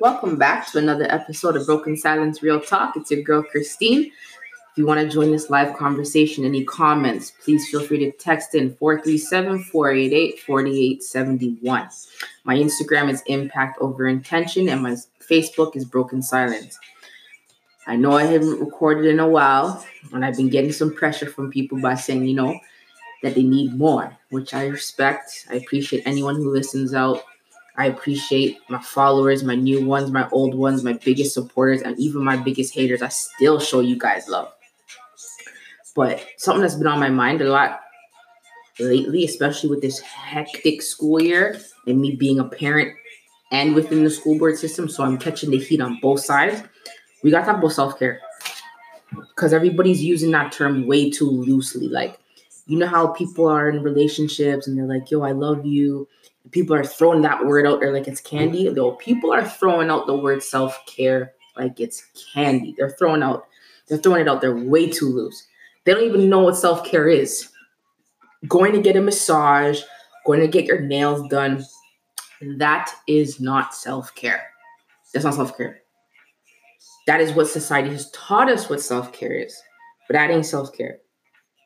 Welcome back to another episode of Broken Silence Real Talk. It's your girl Christine. If you want to join this live conversation, any comments, please feel free to text in 437 488 4871. My Instagram is Impact Over Intention, and my Facebook is Broken Silence. I know I haven't recorded in a while, and I've been getting some pressure from people by saying, you know, that they need more, which I respect. I appreciate anyone who listens out I appreciate my followers, my new ones, my old ones, my biggest supporters, and even my biggest haters. I still show you guys love. But something that's been on my mind a lot lately, especially with this hectic school year and me being a parent and within the school board system, so I'm catching the heat on both sides. We got to talk about self care because everybody's using that term way too loosely. Like, you know how people are in relationships and they're like, yo, I love you people are throwing that word out there like it's candy. Though people are throwing out the word self care like it's candy. They're throwing out, they're throwing it out there way too loose. They don't even know what self care is. Going to get a massage, going to get your nails done, that is not self care. That's not self care. That is what society has taught us what self care is, but that ain't self care.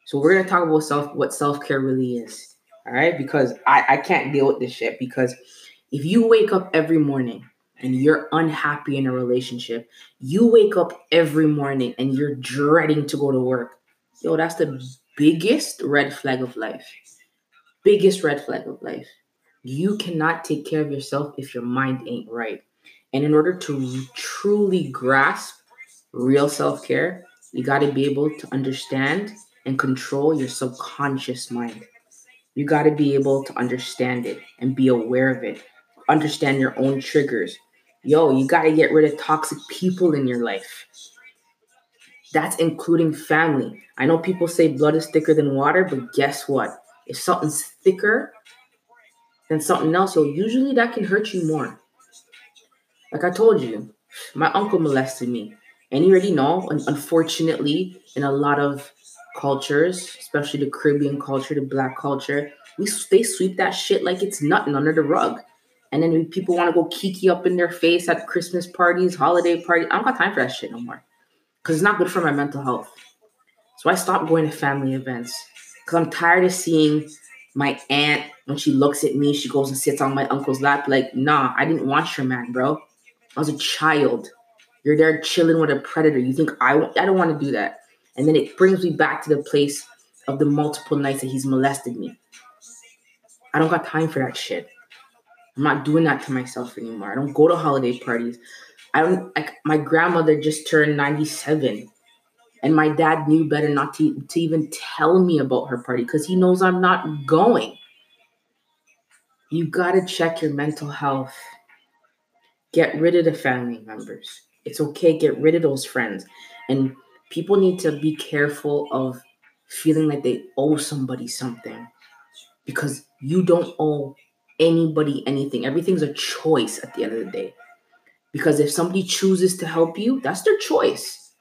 So we're gonna talk about self what self care really is. All right. Because I, I can't deal with this shit. Because if you wake up every morning and you're unhappy in a relationship, you wake up every morning and you're dreading to go to work. Yo, that's the biggest red flag of life. Biggest red flag of life. You cannot take care of yourself if your mind ain't right. And in order to truly grasp real self care, you got to be able to understand and control your subconscious mind. You got to be able to understand it and be aware of it. Understand your own triggers. Yo, you got to get rid of toxic people in your life. That's including family. I know people say blood is thicker than water, but guess what? If something's thicker than something else, yo, usually that can hurt you more. Like I told you, my uncle molested me. And you already know, unfortunately, in a lot of cultures, especially the Caribbean culture, the black culture, we they sweep that shit like it's nothing under the rug. And then people want to go kiki up in their face at Christmas parties, holiday parties. I don't got time for that shit no more. Cause it's not good for my mental health. So I stopped going to family events. Cause I'm tired of seeing my aunt when she looks at me, she goes and sits on my uncle's lap. Like, nah, I didn't want your man, bro. I was a child. You're there chilling with a predator. You think I I don't want to do that. And then it brings me back to the place of the multiple nights that he's molested me. I don't got time for that shit. I'm not doing that to myself anymore. I don't go to holiday parties. I don't like my grandmother just turned 97 and my dad knew better not to, to even tell me about her party because he knows I'm not going. You got to check your mental health. Get rid of the family members. It's okay. Get rid of those friends. And people need to be careful of feeling like they owe somebody something because you don't owe anybody anything. Everything's a choice at the end of the day. Because if somebody chooses to help you, that's their choice.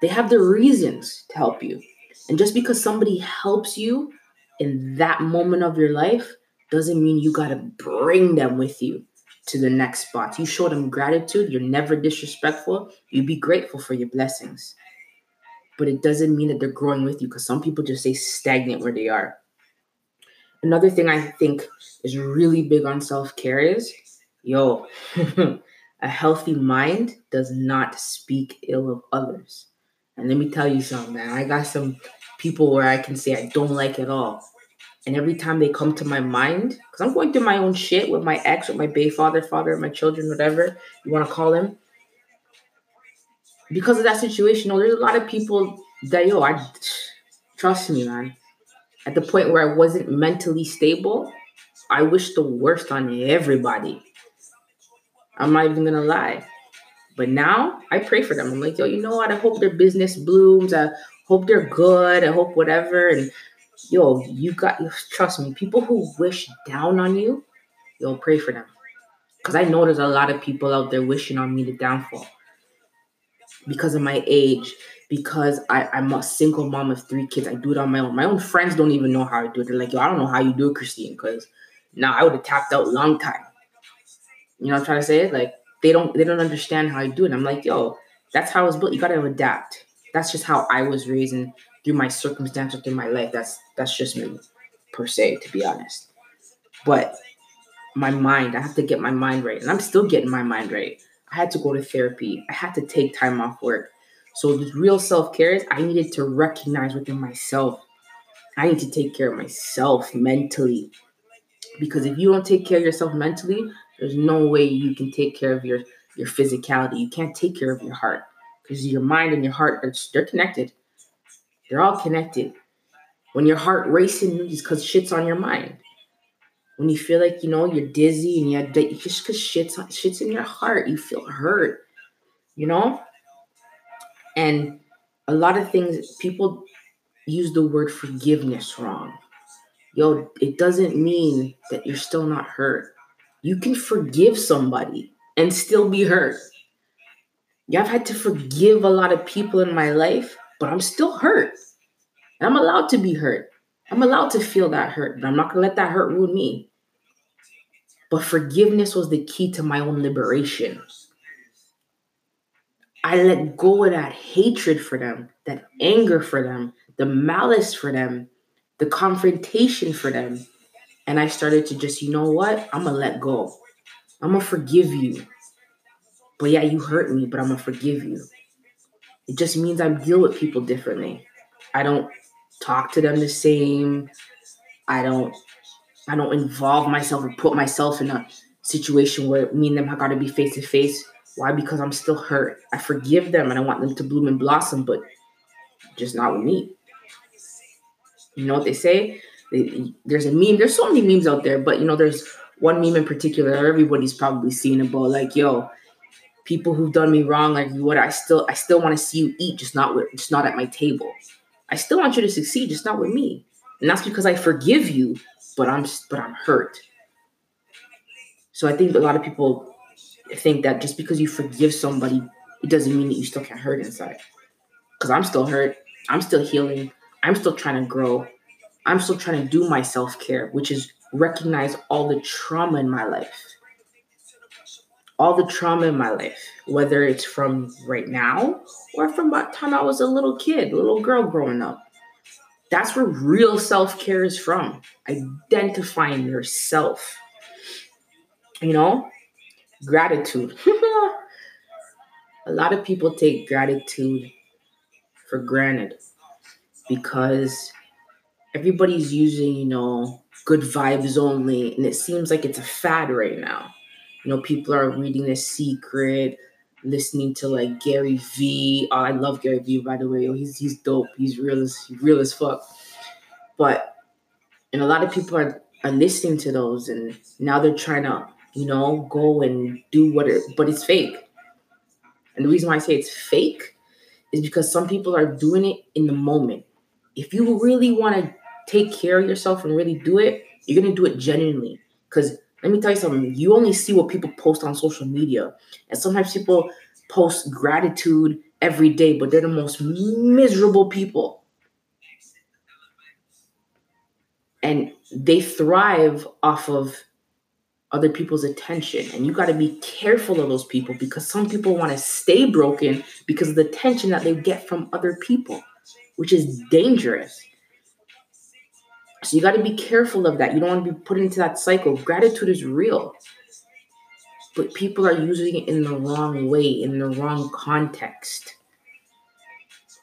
They have their reasons to help you. And just because somebody helps you in that moment of your life doesn't mean you got to bring them with you to the next spot. You show them gratitude, you're never disrespectful, you be grateful for your blessings but it doesn't mean that they're growing with you because some people just stay stagnant where they are. Another thing I think is really big on self care is yo, a healthy mind does not speak ill of others. And let me tell you something, man. I got some people where I can say I don't like at all. And every time they come to my mind, because I'm going through my own shit with my ex, with my bay father, father, my children, whatever you want to call them because of that situation, you know, there's a lot of people that yo, I trust me, man. At the point where I wasn't mentally stable, I wish the worst on everybody. I'm not even gonna lie. But now I pray for them. I'm like, yo, you know what? I hope their business blooms. I hope they're good. I hope whatever. And yo, you got trust me, people who wish down on you, yo, pray for them. Cause I know there's a lot of people out there wishing on me the downfall because of my age, because I, I'm a single mom of three kids. I do it on my own. My own friends don't even know how I do it. They're like, yo, I don't know how you do it, Christine, because now I would have tapped out long time. You know I'm trying to say? Like they don't they don't understand how I do it. I'm like, yo, that's how I was built. You gotta adapt. That's just how I was raised and through my circumstances through my life. That's that's just me per se, to be honest. But my mind, I have to get my mind right. And I'm still getting my mind right. I had to go to therapy. I had to take time off work. So the real self-care is I needed to recognize within myself. I need to take care of myself mentally. Because if you don't take care of yourself mentally, there's no way you can take care of your your physicality. You can't take care of your heart because your mind and your heart are they're connected. They're all connected. When your heart racing, it's because shit's on your mind. When you feel like you know you're dizzy and you just because shit's shit's in your heart, you feel hurt. You know, and a lot of things people use the word forgiveness wrong. Yo, it doesn't mean that you're still not hurt. You can forgive somebody and still be hurt. Yeah, I've had to forgive a lot of people in my life, but I'm still hurt. And I'm allowed to be hurt. I'm allowed to feel that hurt, but I'm not going to let that hurt ruin me. But forgiveness was the key to my own liberation. I let go of that hatred for them, that anger for them, the malice for them, the confrontation for them. And I started to just, you know what? I'm going to let go. I'm going to forgive you. But yeah, you hurt me, but I'm going to forgive you. It just means I deal with people differently. I don't talk to them the same. I don't I don't involve myself or put myself in a situation where me and them have got to be face to face. Why? Because I'm still hurt. I forgive them and I want them to bloom and blossom, but just not with me. You know what they say? there's a meme. There's so many memes out there, but you know, there's one meme in particular everybody's probably seen about like, yo, people who've done me wrong, like what I still I still want to see you eat, just not with just not at my table. I still want you to succeed, just not with me. And that's because I forgive you, but I'm but I'm hurt. So I think a lot of people think that just because you forgive somebody, it doesn't mean that you still can't hurt inside. Because I'm still hurt. I'm still healing. I'm still trying to grow. I'm still trying to do my self care, which is recognize all the trauma in my life. All the trauma in my life, whether it's from right now or from the time I was a little kid, little girl growing up. That's where real self care is from. Identifying yourself. You know, gratitude. a lot of people take gratitude for granted because everybody's using, you know, good vibes only, and it seems like it's a fad right now. You know, people are reading The Secret, listening to like Gary V. Oh, I love Gary V. By the way, he's he's dope. He's real as real as fuck. But and a lot of people are are listening to those, and now they're trying to you know go and do what it, but it's fake. And the reason why I say it's fake is because some people are doing it in the moment. If you really want to take care of yourself and really do it, you're gonna do it genuinely. Because let me tell you something, you only see what people post on social media. And sometimes people post gratitude every day, but they're the most miserable people. And they thrive off of other people's attention. And you got to be careful of those people because some people want to stay broken because of the attention that they get from other people, which is dangerous. So you got to be careful of that. You don't want to be put into that cycle. Gratitude is real. But people are using it in the wrong way, in the wrong context.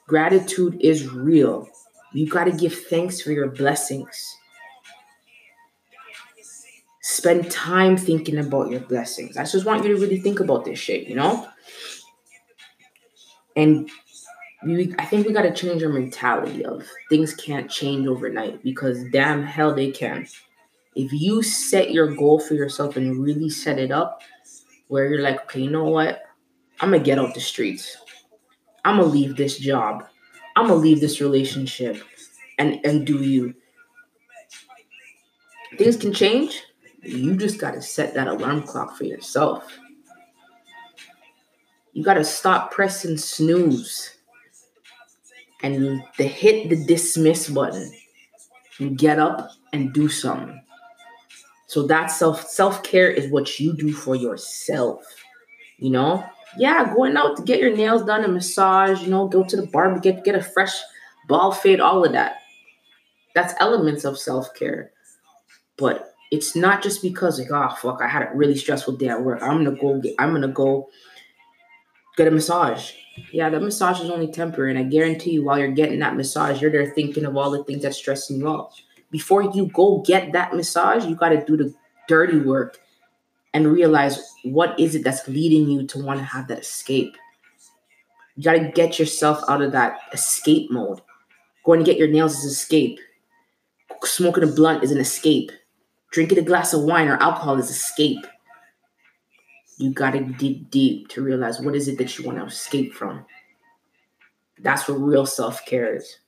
Gratitude is real. You got to give thanks for your blessings. Spend time thinking about your blessings. I just want you to really think about this shit, you know? And we I think we got to change our mentality of things can't change overnight because damn hell they can. If you set your goal for yourself and really set it up where you're like, okay, you know what? I'm gonna get out the streets. I'm gonna leave this job. I'm gonna leave this relationship and and do you. Things can change. You just gotta set that alarm clock for yourself. You gotta stop pressing snooze and to hit the dismiss button and get up and do something. So that self self care is what you do for yourself. You know, yeah, going out to get your nails done, and massage, you know, go to the barber, get get a fresh ball fade, all of that. That's elements of self care. But it's not just because like, oh fuck, I had a really stressful day at work. I'm gonna go get I'm gonna go get a massage. Yeah, that massage is only temporary, and I guarantee you, while you're getting that massage, you're there thinking of all the things that's stressing you out. Before you go get that massage, you got to do the dirty work and realize what is it that's leading you to want to have that escape. You got to get yourself out of that escape mode. Going to get your nails is escape. Smoking a blunt is an escape. Drinking a glass of wine or alcohol is escape. You got to dig deep to realize what is it that you want to escape from. That's what real self care is.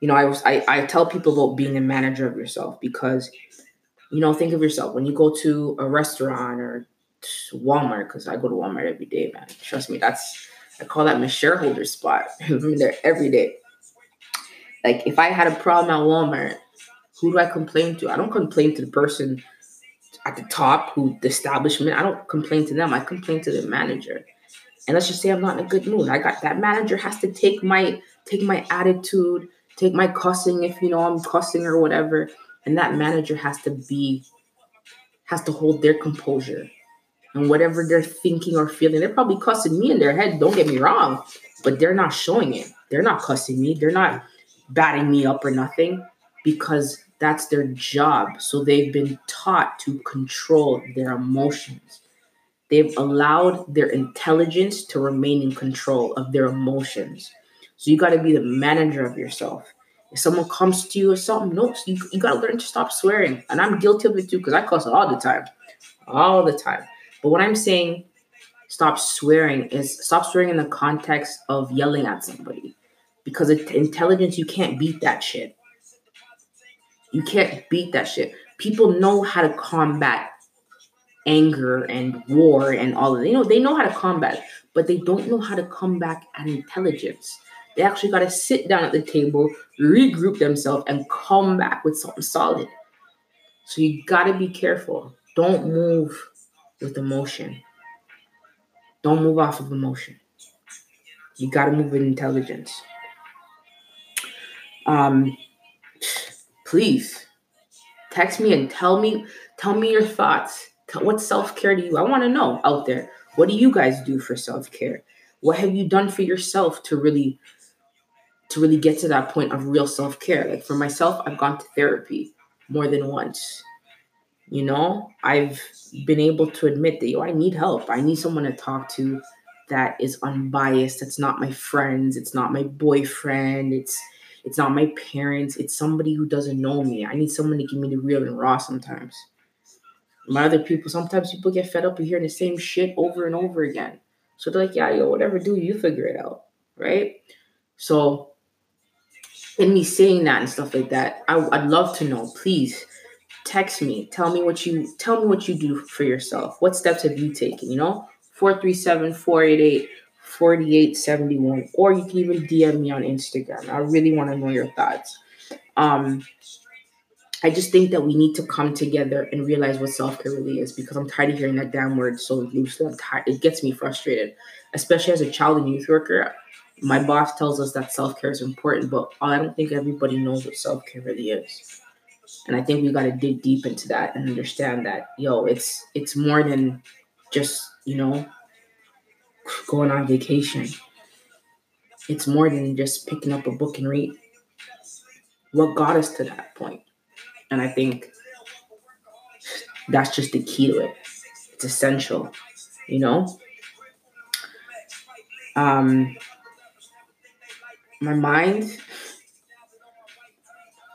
You know, I was I, I tell people about being a manager of yourself because, you know, think of yourself when you go to a restaurant or Walmart, because I go to Walmart every day, man. Trust me, that's I call that my shareholder spot. I'm there every day. Like if I had a problem at Walmart, who do I complain to? I don't complain to the person at the top who the establishment. I don't complain to them. I complain to the manager. And let's just say I'm not in a good mood. I got that manager has to take my take my attitude, take my cussing if you know I'm cussing or whatever. And that manager has to be has to hold their composure. And whatever they're thinking or feeling, they're probably cussing me in their head. Don't get me wrong, but they're not showing it. They're not cussing me. They're not batting me up or nothing because that's their job. So they've been taught to control their emotions. They've allowed their intelligence to remain in control of their emotions. So you got to be the manager of yourself. If someone comes to you or something, no, you, you got to learn to stop swearing. And I'm guilty of it too because I cuss all the time. All the time. But what I'm saying, stop swearing, is stop swearing in the context of yelling at somebody. Because intelligence, you can't beat that shit. You can't beat that shit. People know how to combat anger and war and all of it. You know, they know how to combat, but they don't know how to come back at intelligence. They actually got to sit down at the table, regroup themselves, and come back with something solid. So you got to be careful. Don't move with emotion. Don't move off of emotion. You got to move with intelligence. Um, please text me and tell me tell me your thoughts. Tell, what self-care do you? I want to know out there. What do you guys do for self-care? What have you done for yourself to really to really get to that point of real self-care? Like for myself, I've gone to therapy more than once. You know, I've been able to admit that yo, I need help. I need someone to talk to that is unbiased. That's not my friends. It's not my boyfriend. It's it's not my parents. It's somebody who doesn't know me. I need someone to give me the real and raw sometimes. My other people, sometimes people get fed up of hearing the same shit over and over again. So they're like, yeah, yo, whatever, do you figure it out, right? So, in me saying that and stuff like that, I, I'd love to know. Please text me. Tell me what you tell me what you do for yourself. What steps have you taken? You know, 437 488 4871 or you can even dm me on instagram. I really want to know your thoughts. Um i just think that we need to come together and realize what self-care really is because i'm tired of hearing that damn word so loosely i'm tired it gets me frustrated. Especially as a child and youth worker my boss tells us that self-care is important but i don't think everybody knows what self-care really is. And i think we got to dig deep into that and understand that yo it's it's more than just you know going on vacation. It's more than just picking up a book and read. What got us to that point? And I think that's just the key to it. It's essential, you know? Um my mind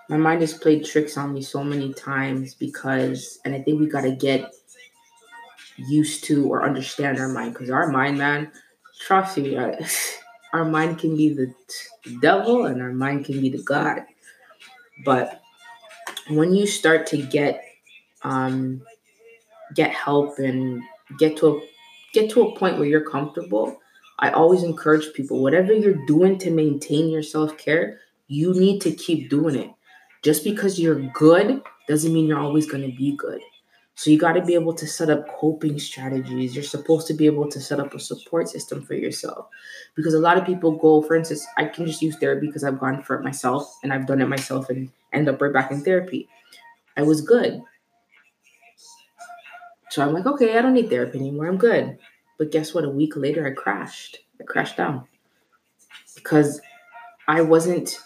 my mind has played tricks on me so many times because and I think we gotta get used to or understand our mind because our mind, man, trust me, uh, our mind can be the devil and our mind can be the God. But when you start to get um, get help and get to a get to a point where you're comfortable, I always encourage people whatever you're doing to maintain your self care, you need to keep doing it. Just because you're good doesn't mean you're always going to be good. So you got to be able to set up coping strategies. You're supposed to be able to set up a support system for yourself. Because a lot of people go, for instance, I can just use therapy because I've gone for it myself and I've done it myself and end up right back in therapy. I was good. So I'm like, okay, I don't need therapy anymore. I'm good. But guess what? A week later, I crashed. I crashed down because I wasn't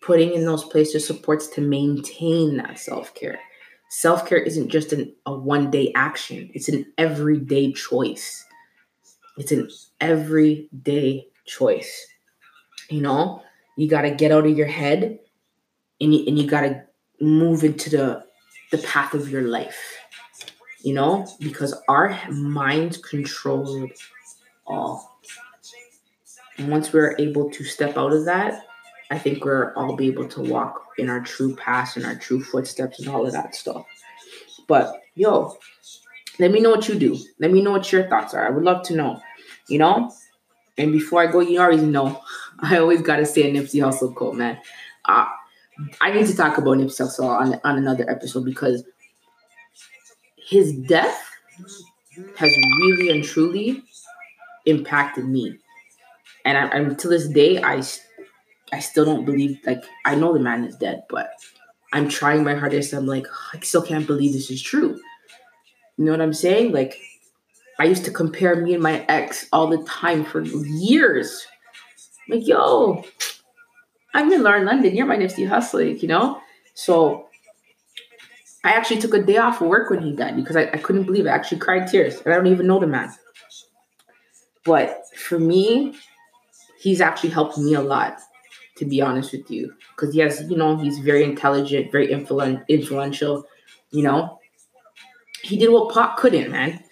putting in those places supports to maintain that self care. Self care isn't just an, a one day action, it's an everyday choice. It's an everyday choice. You know, you got to get out of your head and you, and you got to move into the, the path of your life. You know, because our minds control all. And once we're able to step out of that, I think we're all be able to walk in our true paths and our true footsteps and all of that stuff. But yo, let me know what you do. Let me know what your thoughts are. I would love to know. You know? And before I go, you already know, I always gotta say a Nipsey Hussle quote, man. Uh, I need to talk about Nipsey Hussle on, on another episode because his death has really and truly impacted me. And I, I, to this day, I I still don't believe like I know the man is dead, but I'm trying my hardest. I'm like, I still can't believe this is true. You know what I'm saying? Like, I used to compare me and my ex all the time for years. Like, yo, I'm in Lauren London. You're my Nipsey Hussle, you know? So I actually took a day off of work when he died because I, I couldn't believe it. I actually cried tears. And I don't even know the man. But for me, he's actually helped me a lot to be honest with you. Because yes, you know, he's very intelligent, very influ- influential. You know, he did what Pac couldn't, man.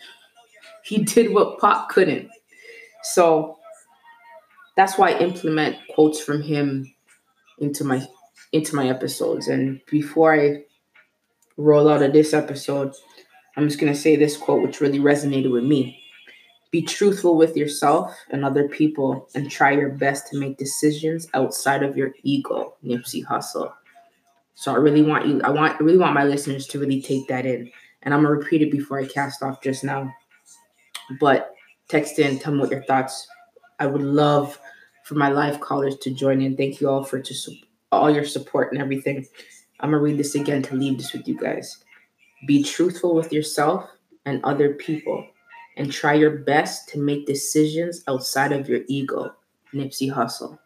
He did what Pac couldn't. So that's why I implement quotes from him into my into my episodes. And before I roll out of this episode, I'm just gonna say this quote, which really resonated with me. Be truthful with yourself and other people and try your best to make decisions outside of your ego, Nipsey Hussle. So I really want you, I want I really want my listeners to really take that in. And I'm gonna repeat it before I cast off just now. But text in, tell me what your thoughts. I would love for my live callers to join in. Thank you all for just all your support and everything. I'm gonna read this again to leave this with you guys. Be truthful with yourself and other people and try your best to make decisions outside of your ego. Nipsey Hussle.